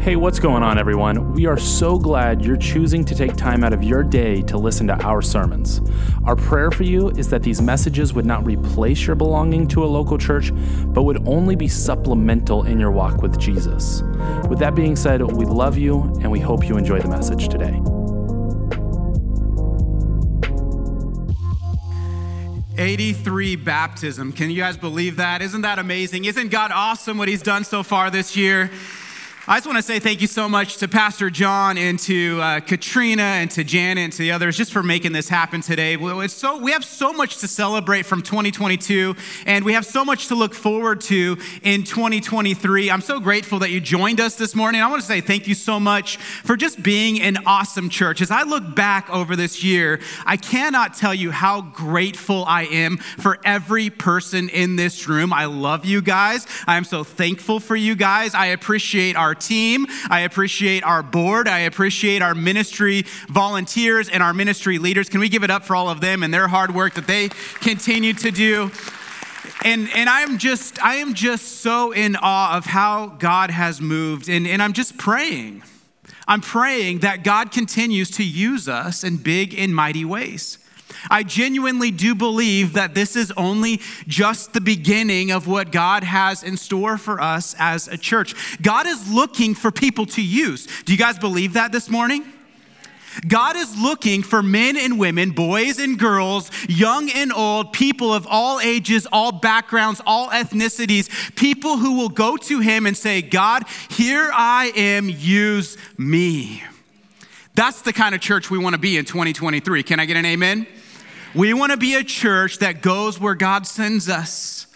Hey, what's going on, everyone? We are so glad you're choosing to take time out of your day to listen to our sermons. Our prayer for you is that these messages would not replace your belonging to a local church, but would only be supplemental in your walk with Jesus. With that being said, we love you and we hope you enjoy the message today. Eighty-three baptism. Can you guys believe that? Isn't that amazing? Isn't God awesome what He's done so far this year? I just want to say thank you so much to Pastor John and to uh, Katrina and to Janet and to the others just for making this happen today. It's so, we have so much to celebrate from 2022, and we have so much to look forward to in 2023. I'm so grateful that you joined us this morning. I want to say thank you so much for just being an awesome church. As I look back over this year, I cannot tell you how grateful I am for every person in this room. I love you guys. I am so thankful for you guys. I appreciate our team. I appreciate our board. I appreciate our ministry volunteers and our ministry leaders. Can we give it up for all of them and their hard work that they continue to do? And, and I am just I am just so in awe of how God has moved. And, and I'm just praying. I'm praying that God continues to use us in big and mighty ways. I genuinely do believe that this is only just the beginning of what God has in store for us as a church. God is looking for people to use. Do you guys believe that this morning? God is looking for men and women, boys and girls, young and old, people of all ages, all backgrounds, all ethnicities, people who will go to Him and say, God, here I am, use me. That's the kind of church we want to be in 2023. Can I get an amen? We want to be a church that goes where God sends us.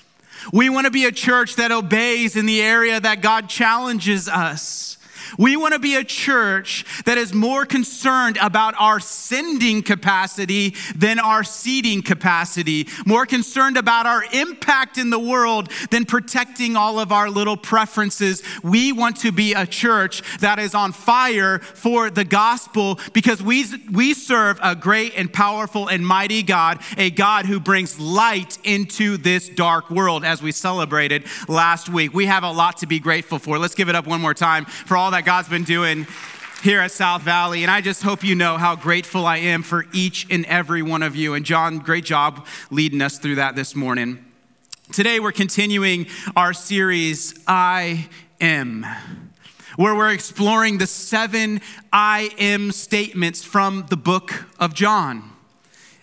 We want to be a church that obeys in the area that God challenges us. We want to be a church that is more concerned about our sending capacity than our seeding capacity, more concerned about our impact in the world than protecting all of our little preferences. We want to be a church that is on fire for the gospel because we, we serve a great and powerful and mighty God, a God who brings light into this dark world, as we celebrated last week. We have a lot to be grateful for. Let's give it up one more time for all that God's been doing here at South Valley. And I just hope you know how grateful I am for each and every one of you. And John, great job leading us through that this morning. Today, we're continuing our series, I Am, where we're exploring the seven I Am statements from the book of John.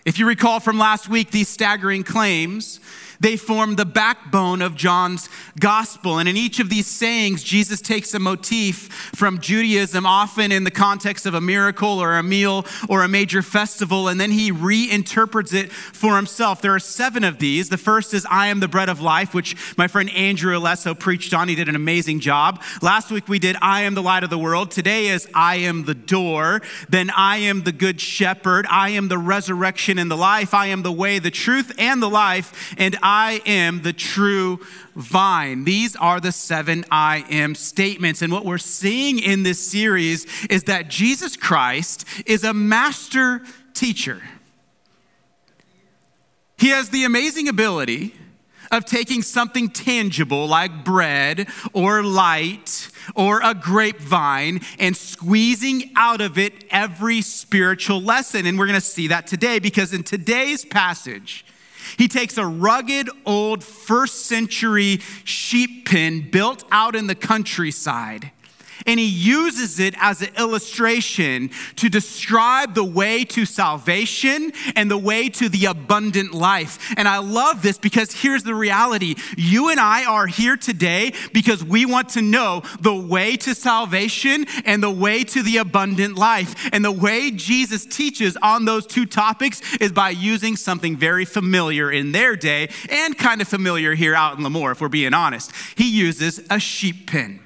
If you recall from last week, these staggering claims they form the backbone of John's gospel. And in each of these sayings, Jesus takes a motif from Judaism, often in the context of a miracle or a meal or a major festival, and then he reinterprets it for himself. There are seven of these. The first is, I am the bread of life, which my friend Andrew Alesso preached on. He did an amazing job. Last week we did, I am the light of the world. Today is, I am the door. Then, I am the good shepherd. I am the resurrection and the life. I am the way, the truth, and the life. And I am the true vine. These are the seven I am statements. And what we're seeing in this series is that Jesus Christ is a master teacher. He has the amazing ability of taking something tangible like bread or light or a grapevine and squeezing out of it every spiritual lesson. And we're going to see that today because in today's passage, he takes a rugged old first century sheep pen built out in the countryside and he uses it as an illustration to describe the way to salvation and the way to the abundant life. And I love this because here's the reality you and I are here today because we want to know the way to salvation and the way to the abundant life. And the way Jesus teaches on those two topics is by using something very familiar in their day and kind of familiar here out in Lemoore, if we're being honest. He uses a sheep pen.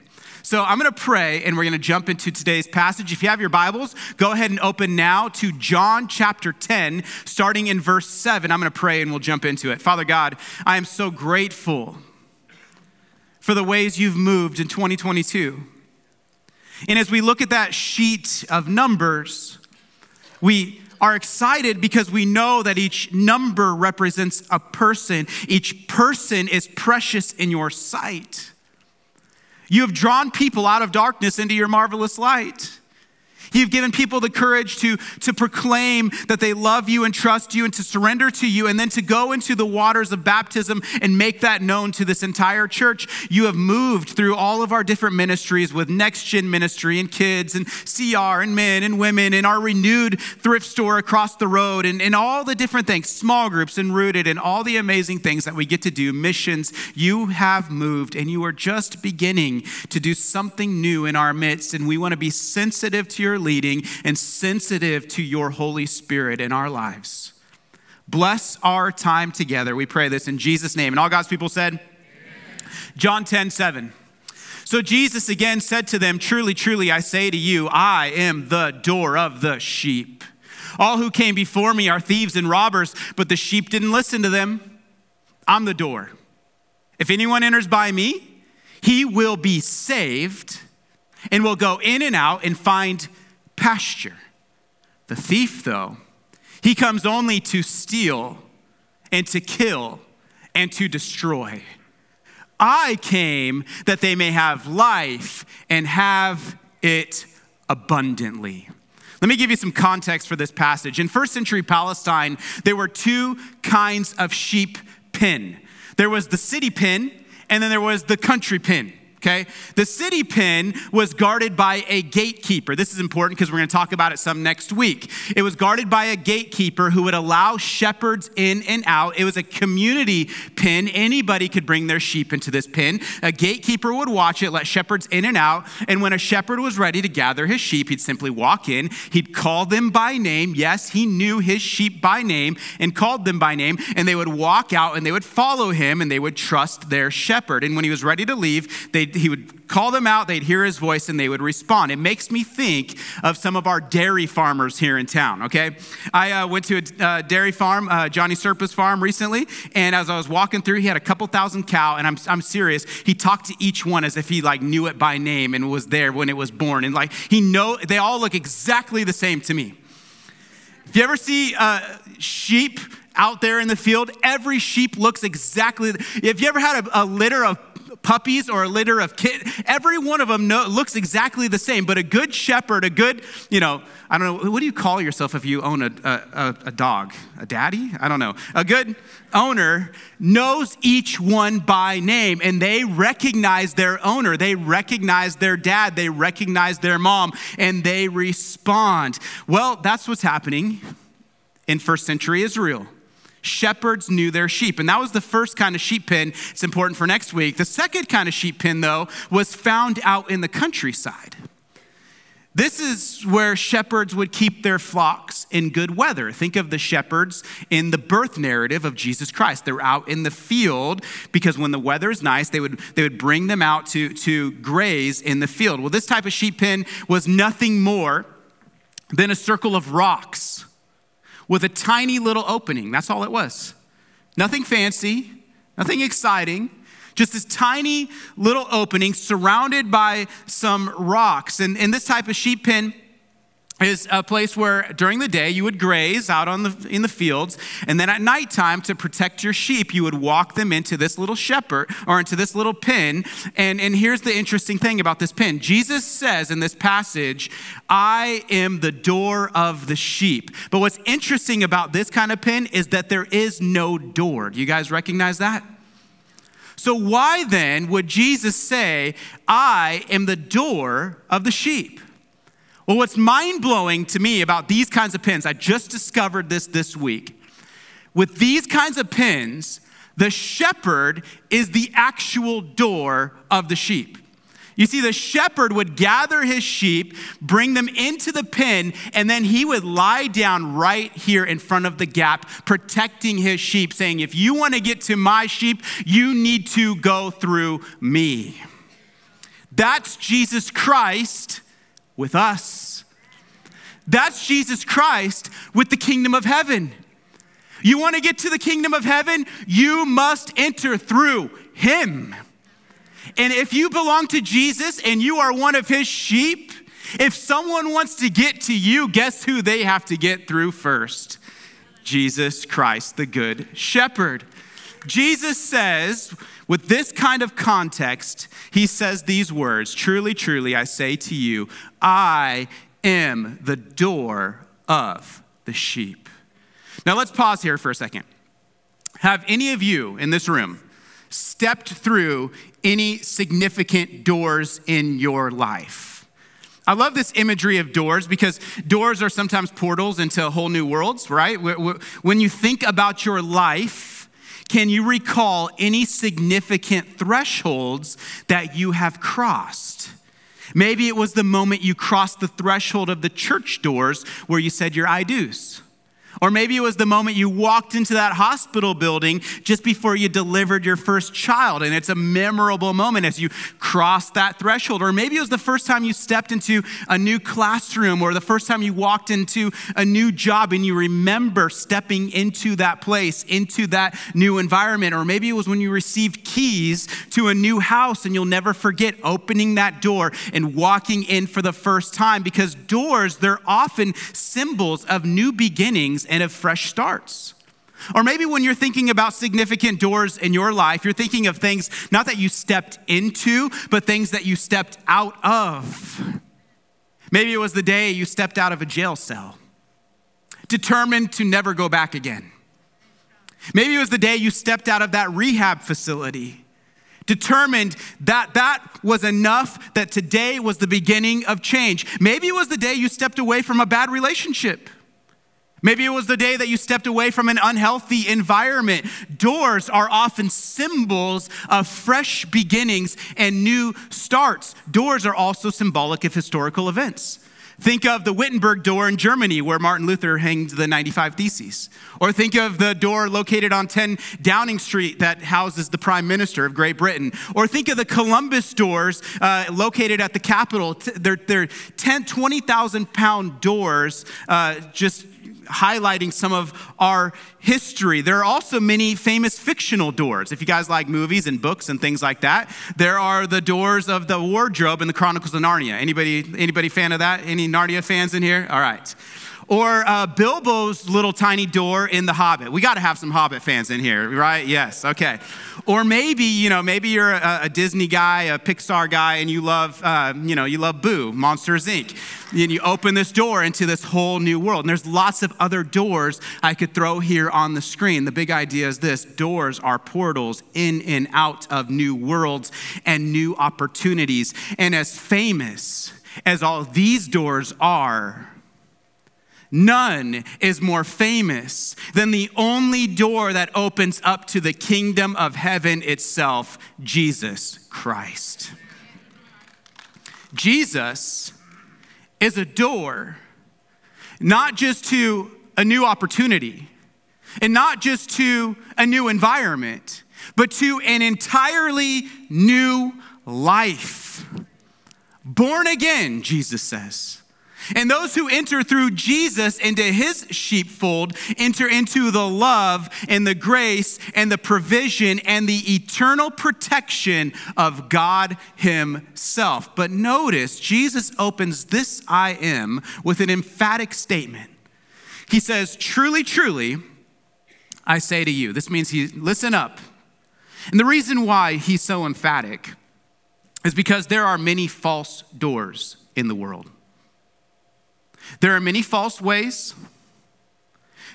So I'm going to pray and we're going to jump into today's passage. If you have your Bibles, go ahead and open now to John chapter 10, starting in verse 7. I'm going to pray and we'll jump into it. Father God, I am so grateful for the ways you've moved in 2022. And as we look at that sheet of numbers, we are excited because we know that each number represents a person. Each person is precious in your sight. You have drawn people out of darkness into your marvelous light. You've given people the courage to, to proclaim that they love you and trust you and to surrender to you and then to go into the waters of baptism and make that known to this entire church. You have moved through all of our different ministries with Next Gen Ministry and kids and CR and men and women and our renewed thrift store across the road and, and all the different things, small groups and rooted and all the amazing things that we get to do, missions. You have moved and you are just beginning to do something new in our midst. And we want to be sensitive to your leading and sensitive to your Holy Spirit in our lives. Bless our time together. We pray this in Jesus' name. And all God's people said, Amen. John 10 7. So Jesus again said to them, Truly, truly, I say to you, I am the door of the sheep. All who came before me are thieves and robbers, but the sheep didn't listen to them. I'm the door. If anyone enters by me, he will be saved and will go in and out and find pasture. The thief, though, he comes only to steal and to kill and to destroy. I came that they may have life and have it abundantly. Let me give you some context for this passage. In first century Palestine, there were two kinds of sheep pen there was the city pen, and then there was the country pen okay? The city pen was guarded by a gatekeeper. This is important because we're going to talk about it some next week. It was guarded by a gatekeeper who would allow shepherds in and out. It was a community pen. Anybody could bring their sheep into this pen. A gatekeeper would watch it, let shepherds in and out, and when a shepherd was ready to gather his sheep, he'd simply walk in, he'd call them by name. Yes, he knew his sheep by name and called them by name, and they would walk out and they would follow him and they would trust their shepherd. And when he was ready to leave, they he would call them out, they'd hear his voice, and they would respond. It makes me think of some of our dairy farmers here in town, okay? I uh, went to a uh, dairy farm, uh, Johnny Serpa's farm recently, and as I was walking through, he had a couple thousand cow, and I'm, I'm serious, he talked to each one as if he like knew it by name and was there when it was born. And like, he know, they all look exactly the same to me. If you ever see uh, sheep out there in the field, every sheep looks exactly. If you ever had a, a litter of puppies or a litter of kids, every one of them looks exactly the same. But a good shepherd, a good, you know, I don't know, what do you call yourself if you own a, a, a dog? A daddy? I don't know. A good owner knows each one by name and they recognize their owner. They recognize their dad. They recognize their mom and they respond. Well, that's what's happening in first century Israel shepherds knew their sheep. And that was the first kind of sheep pen. It's important for next week. The second kind of sheep pen, though, was found out in the countryside. This is where shepherds would keep their flocks in good weather. Think of the shepherds in the birth narrative of Jesus Christ. They're out in the field because when the weather is nice, they would, they would bring them out to, to graze in the field. Well, this type of sheep pen was nothing more than a circle of rocks with a tiny little opening. That's all it was. Nothing fancy, nothing exciting, just this tiny little opening surrounded by some rocks. And, and this type of sheep pen is a place where during the day you would graze out on the, in the fields and then at nighttime to protect your sheep you would walk them into this little shepherd or into this little pen. And, and here's the interesting thing about this pen. Jesus says in this passage i am the door of the sheep. But what's interesting about this kind of pen is that there is no door. Do you guys recognize that? So why then would jesus say i am the door of the sheep well, what's mind blowing to me about these kinds of pins, I just discovered this this week. With these kinds of pins, the shepherd is the actual door of the sheep. You see, the shepherd would gather his sheep, bring them into the pen, and then he would lie down right here in front of the gap, protecting his sheep, saying, If you want to get to my sheep, you need to go through me. That's Jesus Christ with us. That's Jesus Christ with the kingdom of heaven. You want to get to the kingdom of heaven? You must enter through him. And if you belong to Jesus and you are one of his sheep, if someone wants to get to you, guess who they have to get through first? Jesus Christ, the good shepherd. Jesus says, with this kind of context, he says these words Truly, truly, I say to you, I am the door of the sheep. Now let's pause here for a second. Have any of you in this room stepped through any significant doors in your life? I love this imagery of doors because doors are sometimes portals into whole new worlds, right? When you think about your life, can you recall any significant thresholds that you have crossed? Maybe it was the moment you crossed the threshold of the church doors where you said your I do's. Or maybe it was the moment you walked into that hospital building just before you delivered your first child, and it's a memorable moment as you cross that threshold. Or maybe it was the first time you stepped into a new classroom, or the first time you walked into a new job and you remember stepping into that place, into that new environment. Or maybe it was when you received keys to a new house and you'll never forget opening that door and walking in for the first time because doors, they're often symbols of new beginnings and of fresh starts. Or maybe when you're thinking about significant doors in your life, you're thinking of things not that you stepped into, but things that you stepped out of. Maybe it was the day you stepped out of a jail cell, determined to never go back again. Maybe it was the day you stepped out of that rehab facility, determined that that was enough, that today was the beginning of change. Maybe it was the day you stepped away from a bad relationship. Maybe it was the day that you stepped away from an unhealthy environment. Doors are often symbols of fresh beginnings and new starts. Doors are also symbolic of historical events. Think of the Wittenberg door in Germany where Martin Luther hanged the 95 Theses. Or think of the door located on 10 Downing Street that houses the Prime Minister of Great Britain. Or think of the Columbus doors uh, located at the Capitol. They're, they're 10, 20,000 pound doors uh, just highlighting some of our history. There are also many famous fictional doors. If you guys like movies and books and things like that, there are the doors of the wardrobe in the Chronicles of Narnia. Anybody, anybody fan of that? Any Narnia fans in here? All right. Or uh, Bilbo's little tiny door in The Hobbit. We got to have some Hobbit fans in here, right? Yes, okay. Or maybe, you know, maybe you're a, a Disney guy, a Pixar guy, and you love, uh, you know, you love Boo, Monsters Inc. And you open this door into this whole new world. And there's lots of other doors I could throw here on the screen. The big idea is this doors are portals in and out of new worlds and new opportunities. And as famous as all these doors are, None is more famous than the only door that opens up to the kingdom of heaven itself Jesus Christ. Jesus is a door, not just to a new opportunity and not just to a new environment, but to an entirely new life. Born again, Jesus says. And those who enter through Jesus into his sheepfold enter into the love and the grace and the provision and the eternal protection of God himself. But notice, Jesus opens this I am with an emphatic statement. He says, Truly, truly, I say to you. This means he, listen up. And the reason why he's so emphatic is because there are many false doors in the world. There are many false ways,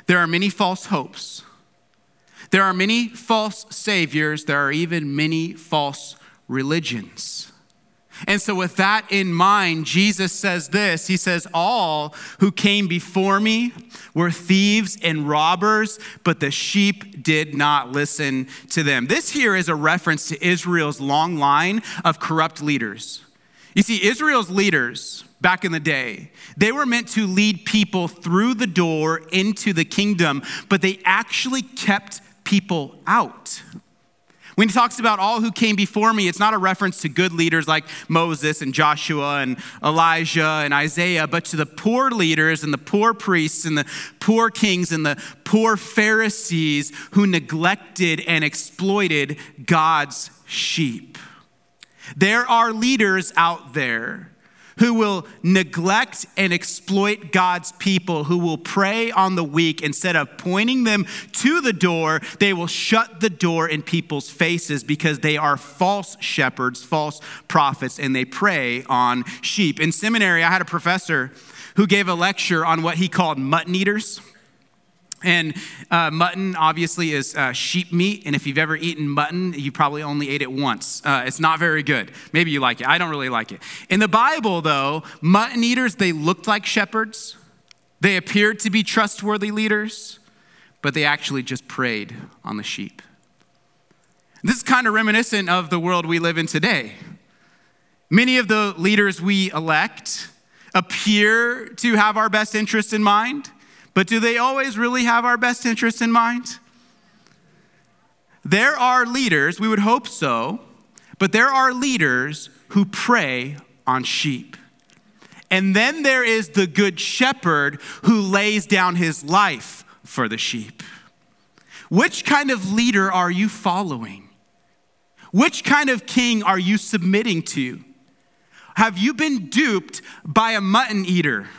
there are many false hopes, there are many false saviors, there are even many false religions. And so, with that in mind, Jesus says this He says, All who came before me were thieves and robbers, but the sheep did not listen to them. This here is a reference to Israel's long line of corrupt leaders. You see, Israel's leaders, back in the day. They were meant to lead people through the door into the kingdom, but they actually kept people out. When he talks about all who came before me, it's not a reference to good leaders like Moses and Joshua and Elijah and Isaiah, but to the poor leaders and the poor priests and the poor kings and the poor Pharisees who neglected and exploited God's sheep. There are leaders out there who will neglect and exploit God's people, who will prey on the weak instead of pointing them to the door, they will shut the door in people's faces because they are false shepherds, false prophets, and they prey on sheep. In seminary, I had a professor who gave a lecture on what he called mutton eaters. And uh, mutton obviously is uh, sheep meat, and if you've ever eaten mutton, you probably only ate it once. Uh, it's not very good. Maybe you like it. I don't really like it. In the Bible, though, mutton eaters they looked like shepherds. They appeared to be trustworthy leaders, but they actually just preyed on the sheep. This is kind of reminiscent of the world we live in today. Many of the leaders we elect appear to have our best interest in mind but do they always really have our best interests in mind? There are leaders, we would hope so, but there are leaders who prey on sheep. And then there is the good shepherd who lays down his life for the sheep. Which kind of leader are you following? Which kind of king are you submitting to? Have you been duped by a mutton eater?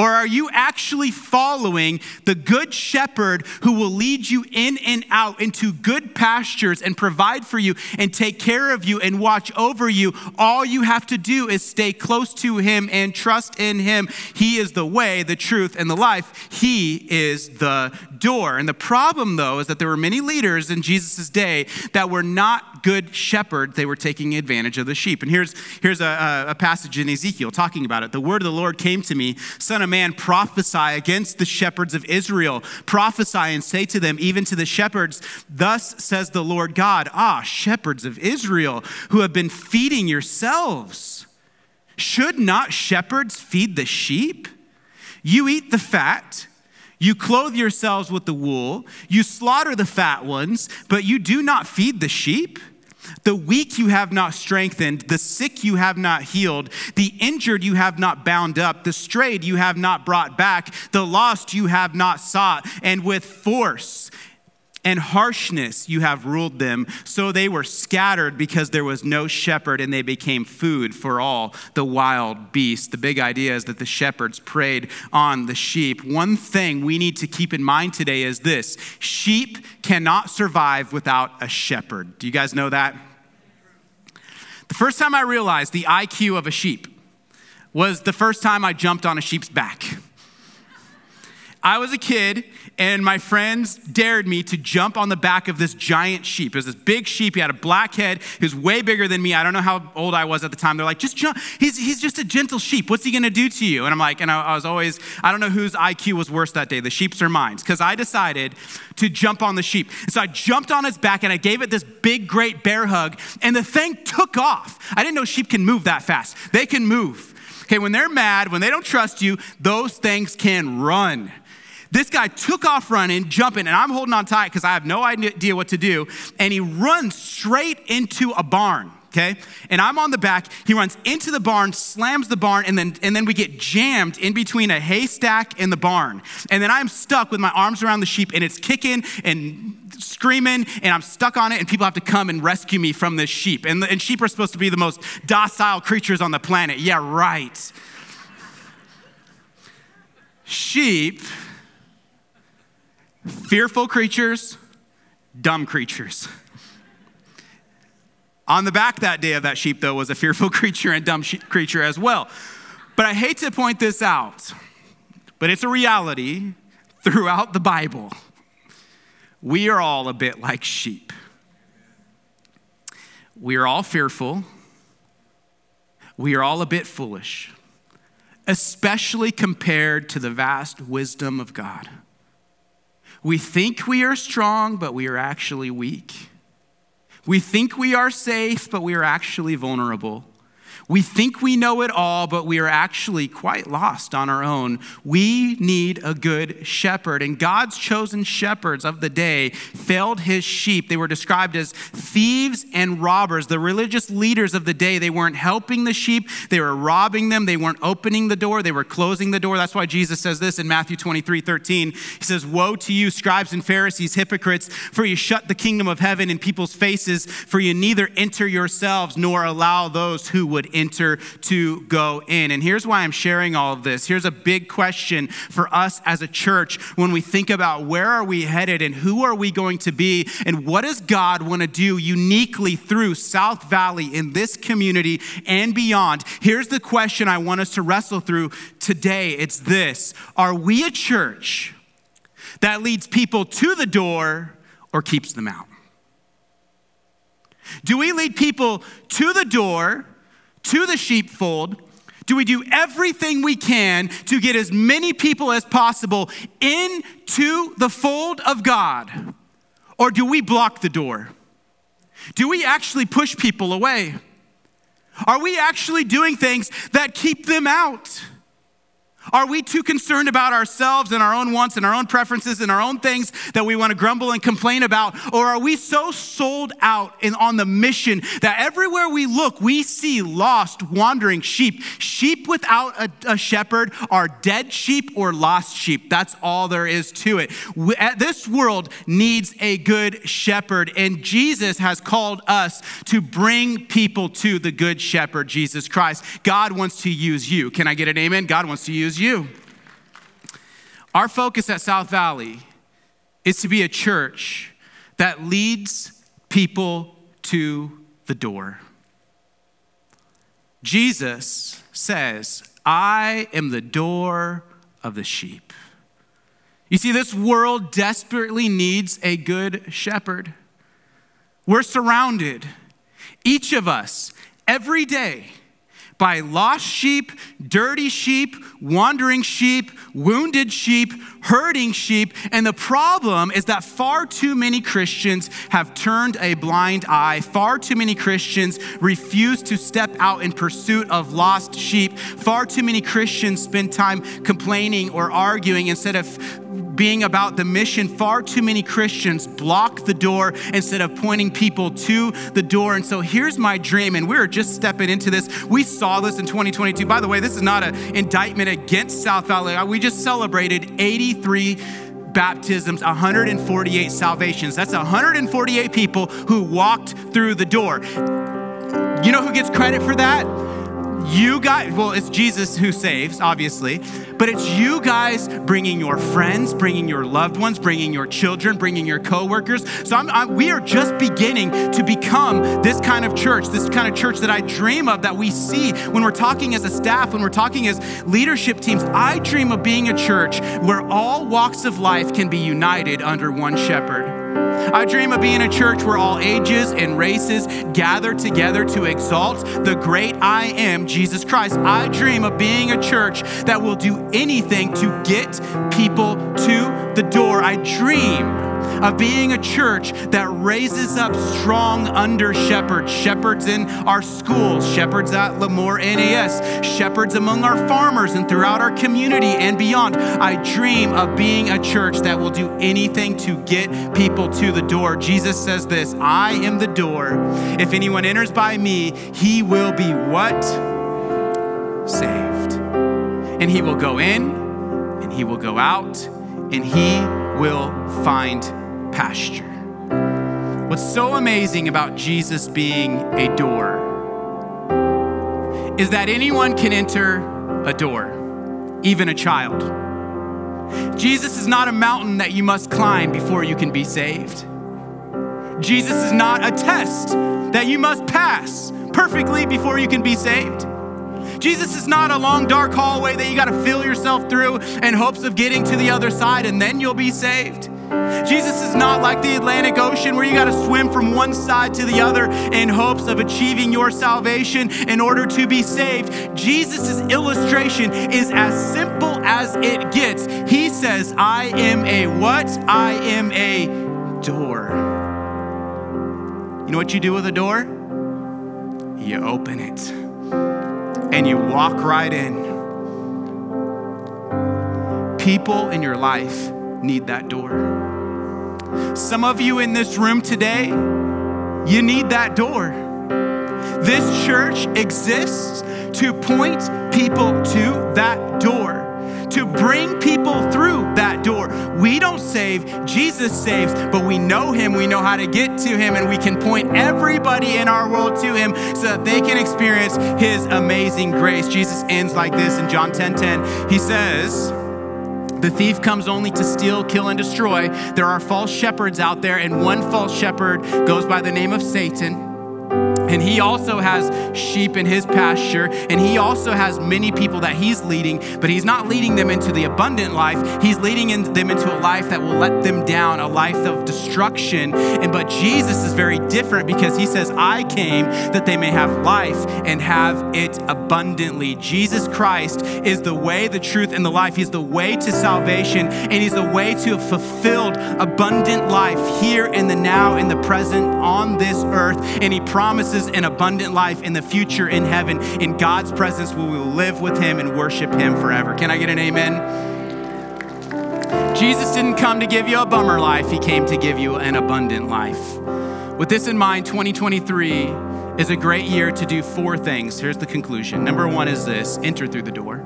Or are you actually following the good shepherd who will lead you in and out into good pastures and provide for you and take care of you and watch over you? All you have to do is stay close to him and trust in him. He is the way, the truth, and the life. He is the door. And the problem, though, is that there were many leaders in Jesus' day that were not good shepherds. They were taking advantage of the sheep. And here's, here's a, a passage in Ezekiel talking about it. The word of the Lord came to me, Son of man, prophesy against the shepherds of Israel. Prophesy and say to them, even to the shepherds, Thus says the Lord God, Ah, shepherds of Israel, who have been feeding yourselves. Should not shepherds feed the sheep? You eat the fat you clothe yourselves with the wool, you slaughter the fat ones, but you do not feed the sheep. The weak you have not strengthened, the sick you have not healed, the injured you have not bound up, the strayed you have not brought back, the lost you have not sought, and with force and harshness you have ruled them. So they were scattered because there was no shepherd, and they became food for all the wild beasts. The big idea is that the shepherds preyed on the sheep. One thing we need to keep in mind today is this sheep cannot survive without a shepherd. Do you guys know that? The first time I realized the IQ of a sheep was the first time I jumped on a sheep's back. I was a kid, and my friends dared me to jump on the back of this giant sheep. It was this big sheep. He had a black head. He was way bigger than me. I don't know how old I was at the time. They're like, just jump. He's, he's just a gentle sheep. What's he going to do to you? And I'm like, and I, I was always, I don't know whose IQ was worse that day, the sheep's or mine's, because I decided to jump on the sheep. So I jumped on its back and I gave it this big, great bear hug, and the thing took off. I didn't know sheep can move that fast. They can move. Okay, when they're mad, when they don't trust you, those things can run. This guy took off running, jumping, and I'm holding on tight because I have no idea what to do. And he runs straight into a barn okay? And I'm on the back. He runs into the barn, slams the barn, and then, and then we get jammed in between a haystack and the barn. And then I'm stuck with my arms around the sheep, and it's kicking and screaming, and I'm stuck on it, and people have to come and rescue me from this sheep. And, and sheep are supposed to be the most docile creatures on the planet. Yeah, right. Sheep Fearful creatures, dumb creatures. On the back that day of that sheep, though, was a fearful creature and dumb creature as well. But I hate to point this out, but it's a reality throughout the Bible. We are all a bit like sheep. We are all fearful. We are all a bit foolish, especially compared to the vast wisdom of God. We think we are strong, but we are actually weak. We think we are safe, but we are actually vulnerable. We think we know it all, but we are actually quite lost on our own. We need a good shepherd. And God's chosen shepherds of the day failed his sheep. They were described as thieves and robbers. The religious leaders of the day, they weren't helping the sheep, they were robbing them, they weren't opening the door, they were closing the door. That's why Jesus says this in Matthew 23 13. He says, Woe to you, scribes and Pharisees, hypocrites, for you shut the kingdom of heaven in people's faces, for you neither enter yourselves nor allow those who would would enter to go in. And here's why I'm sharing all of this. Here's a big question for us as a church when we think about where are we headed and who are we going to be and what does God want to do uniquely through South Valley in this community and beyond. Here's the question I want us to wrestle through today. It's this. Are we a church that leads people to the door or keeps them out? Do we lead people to the door, to the sheepfold? Do we do everything we can to get as many people as possible into the fold of God? Or do we block the door? Do we actually push people away? Are we actually doing things that keep them out? Are we too concerned about ourselves and our own wants and our own preferences and our own things that we want to grumble and complain about? Or are we so sold out in, on the mission that everywhere we look, we see lost, wandering sheep? Sheep without a, a shepherd are dead sheep or lost sheep. That's all there is to it. We, this world needs a good shepherd, and Jesus has called us to bring people to the good shepherd, Jesus Christ. God wants to use you. Can I get an amen? God wants to use you. Our focus at South Valley is to be a church that leads people to the door. Jesus says, I am the door of the sheep. You see, this world desperately needs a good shepherd. We're surrounded, each of us, every day by lost sheep, dirty sheep, wandering sheep, wounded sheep, hurting sheep. And the problem is that far too many Christians have turned a blind eye. Far too many Christians refuse to step out in pursuit of lost sheep. Far too many Christians spend time complaining or arguing instead of being about the mission, far too many Christians block the door instead of pointing people to the door. And so here's my dream, and we're just stepping into this. We saw this in 2022. By the way, this is not an indictment against South Valley. We just celebrated 83 baptisms, 148 salvations. That's 148 people who walked through the door. You know who gets credit for that? You guys, well, it's Jesus who saves, obviously, but it's you guys bringing your friends, bringing your loved ones, bringing your children, bringing your coworkers. So I'm, I'm, we are just beginning to become this kind of church, this kind of church that I dream of, that we see when we're talking as a staff, when we're talking as leadership teams. I dream of being a church where all walks of life can be united under one shepherd. I dream of being a church where all ages and races gather together to exalt the great I am, Jesus Christ. I dream of being a church that will do anything to get people to the door. I dream of being a church that raises up strong under shepherds, shepherds in our schools, shepherds at Lemoore NAS, shepherds among our farmers and throughout our community and beyond. I dream of being a church that will do anything to get people to the door. Jesus says this I am the door. If anyone enters by me, he will be what? Saved. And he will go in and he will go out and he will find pasture. What's so amazing about Jesus being a door is that anyone can enter a door, even a child. Jesus is not a mountain that you must climb before you can be saved. Jesus is not a test that you must pass perfectly before you can be saved. Jesus is not a long, dark hallway that you got to fill yourself through in hopes of getting to the other side and then you'll be saved. Jesus is not like the Atlantic Ocean where you got to swim from one side to the other in hopes of achieving your salvation in order to be saved. Jesus' illustration is as simple as it gets. He says, I am a what? I am a door. You know what you do with a door? You open it and you walk right in. People in your life need that door. Some of you in this room today, you need that door. This church exists to point people to that door to bring people through that door. We don't save, Jesus saves, but we know him, we know how to get to him, and we can point everybody in our world to him so that they can experience his amazing grace. Jesus ends like this in John 10 10. He says, the thief comes only to steal, kill, and destroy. There are false shepherds out there, and one false shepherd goes by the name of Satan. And he also has sheep in his pasture, and he also has many people that he's leading, but he's not leading them into the abundant life. He's leading them into a life that will let them down, a life of destruction. And but Jesus is very different because he says, I came that they may have life and have it abundantly. Jesus Christ is the way, the truth, and the life. He's the way to salvation, and he's the way to a fulfilled, abundant life here in the now, in the present, on this earth. And he promises an abundant life in the future in heaven. In God's presence, where we will live with Him and worship Him forever. Can I get an amen? Jesus didn't come to give you a bummer life, He came to give you an abundant life. With this in mind, 2023 is a great year to do four things. Here's the conclusion. Number one is this enter through the door.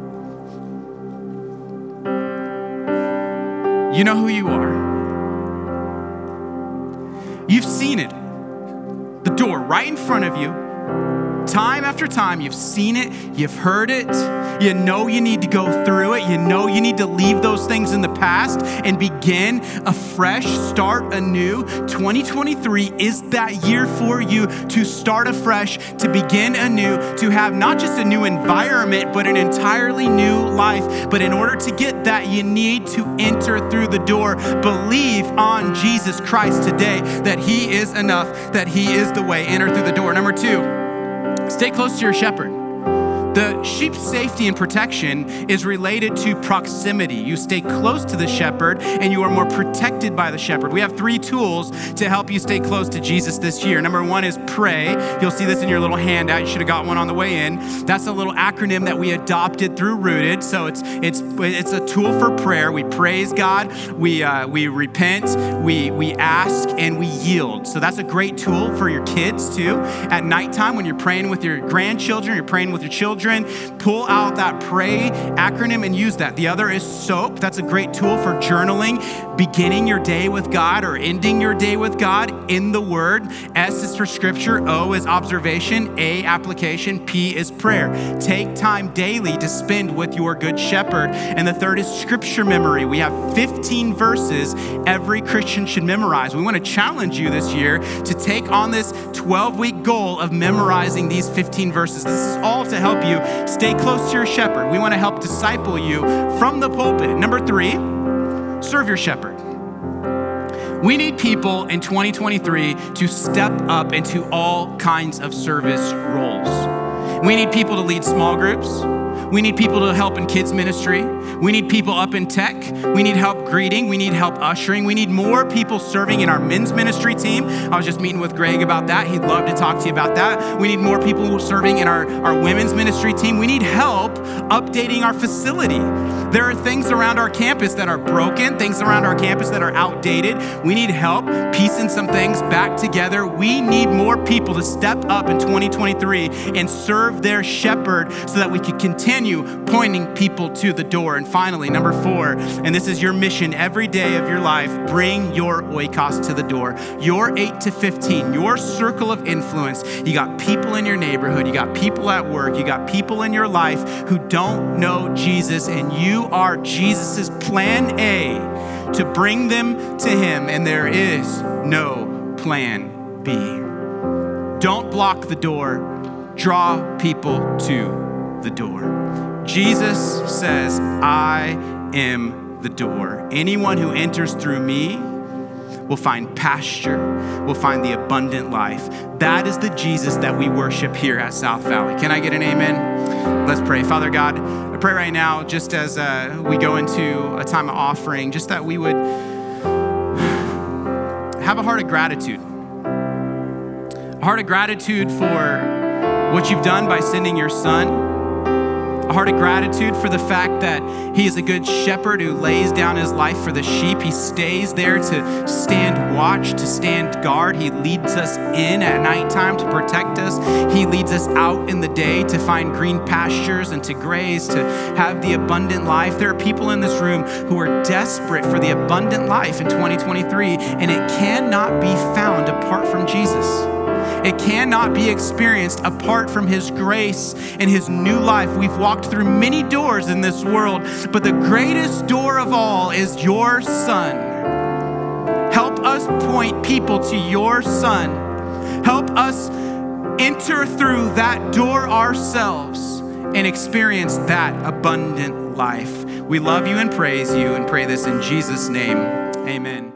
You know who you are. You've seen it the door right in front of you. Time after time, you've seen it, you've heard it, you know you need to go through it, you know you need to leave those things in the past and begin a fresh start anew. 2023 is that year for you to start afresh, to begin anew, to have not just a new environment, but an entirely new life. But in order to get that, you need to enter through the door. Believe on Jesus Christ today that He is enough, that He is the way. Enter through the door. Number two, Stay close to your shepherd. The sheep's safety and protection is related to proximity. You stay close to the shepherd and you are more protected by the shepherd. We have three tools to help you stay close to Jesus this year. Number one is pray. You'll see this in your little handout. You should have got one on the way in. That's a little acronym that we adopted through Rooted. So it's it's it's a tool for prayer. We praise God, we uh, we repent, we we ask, and we yield. So that's a great tool for your kids too. At nighttime when you're praying with your grandchildren, you're praying with your children children, pull out that pray acronym and use that. The other is SOAP. That's a great tool for journaling, beginning your day with God or ending your day with God in the Word. S is for scripture, O is observation, A, application, P is prayer. Take time daily to spend with your good shepherd. And the third is scripture memory. We have 15 verses every Christian should memorize. We want to challenge you this year to take on this 12 week goal of memorizing these 15 verses. This is all to help you you. Stay close to your shepherd. We want to help disciple you from the pulpit. Number three, serve your shepherd. We need people in 2023 to step up into all kinds of service roles. We need people to lead small groups. We need people to help in kids' ministry. We need people up in tech. We need help greeting. We need help ushering. We need more people serving in our men's ministry team. I was just meeting with Greg about that. He'd love to talk to you about that. We need more people serving in our, our women's ministry team. We need help updating our facility. There are things around our campus that are broken, things around our campus that are outdated. We need help piecing some things back together. We need more people to step up in 2023 and serve their shepherd so that we can continue continue pointing people to the door. And finally, number four, and this is your mission every day of your life bring your oikos to the door. Your 8 to 15, your circle of influence. You got people in your neighborhood, you got people at work, you got people in your life who don't know Jesus, and you are Jesus's plan A to bring them to Him, and there is no plan B. Don't block the door, draw people to the door. Jesus says, I am the door. Anyone who enters through me will find pasture, will find the abundant life. That is the Jesus that we worship here at South Valley. Can I get an amen? Let's pray. Father God, I pray right now, just as uh, we go into a time of offering, just that we would have a heart of gratitude. A heart of gratitude for what you've done by sending your son heart of gratitude for the fact that He is a good shepherd who lays down His life for the sheep. He stays there to stand watch, to stand guard. He leads us in at nighttime to protect us. He leads us out in the day to find green pastures and to graze, to have the abundant life. There are people in this room who are desperate for the abundant life in 2023, and it cannot be found apart from Jesus. It cannot be experienced apart from His grace and His new life. We've walked through many doors in this world, but the greatest door of all is your Son. Help us point people to your Son. Help us enter through that door ourselves and experience that abundant life. We love you and praise you and pray this in Jesus' name. Amen.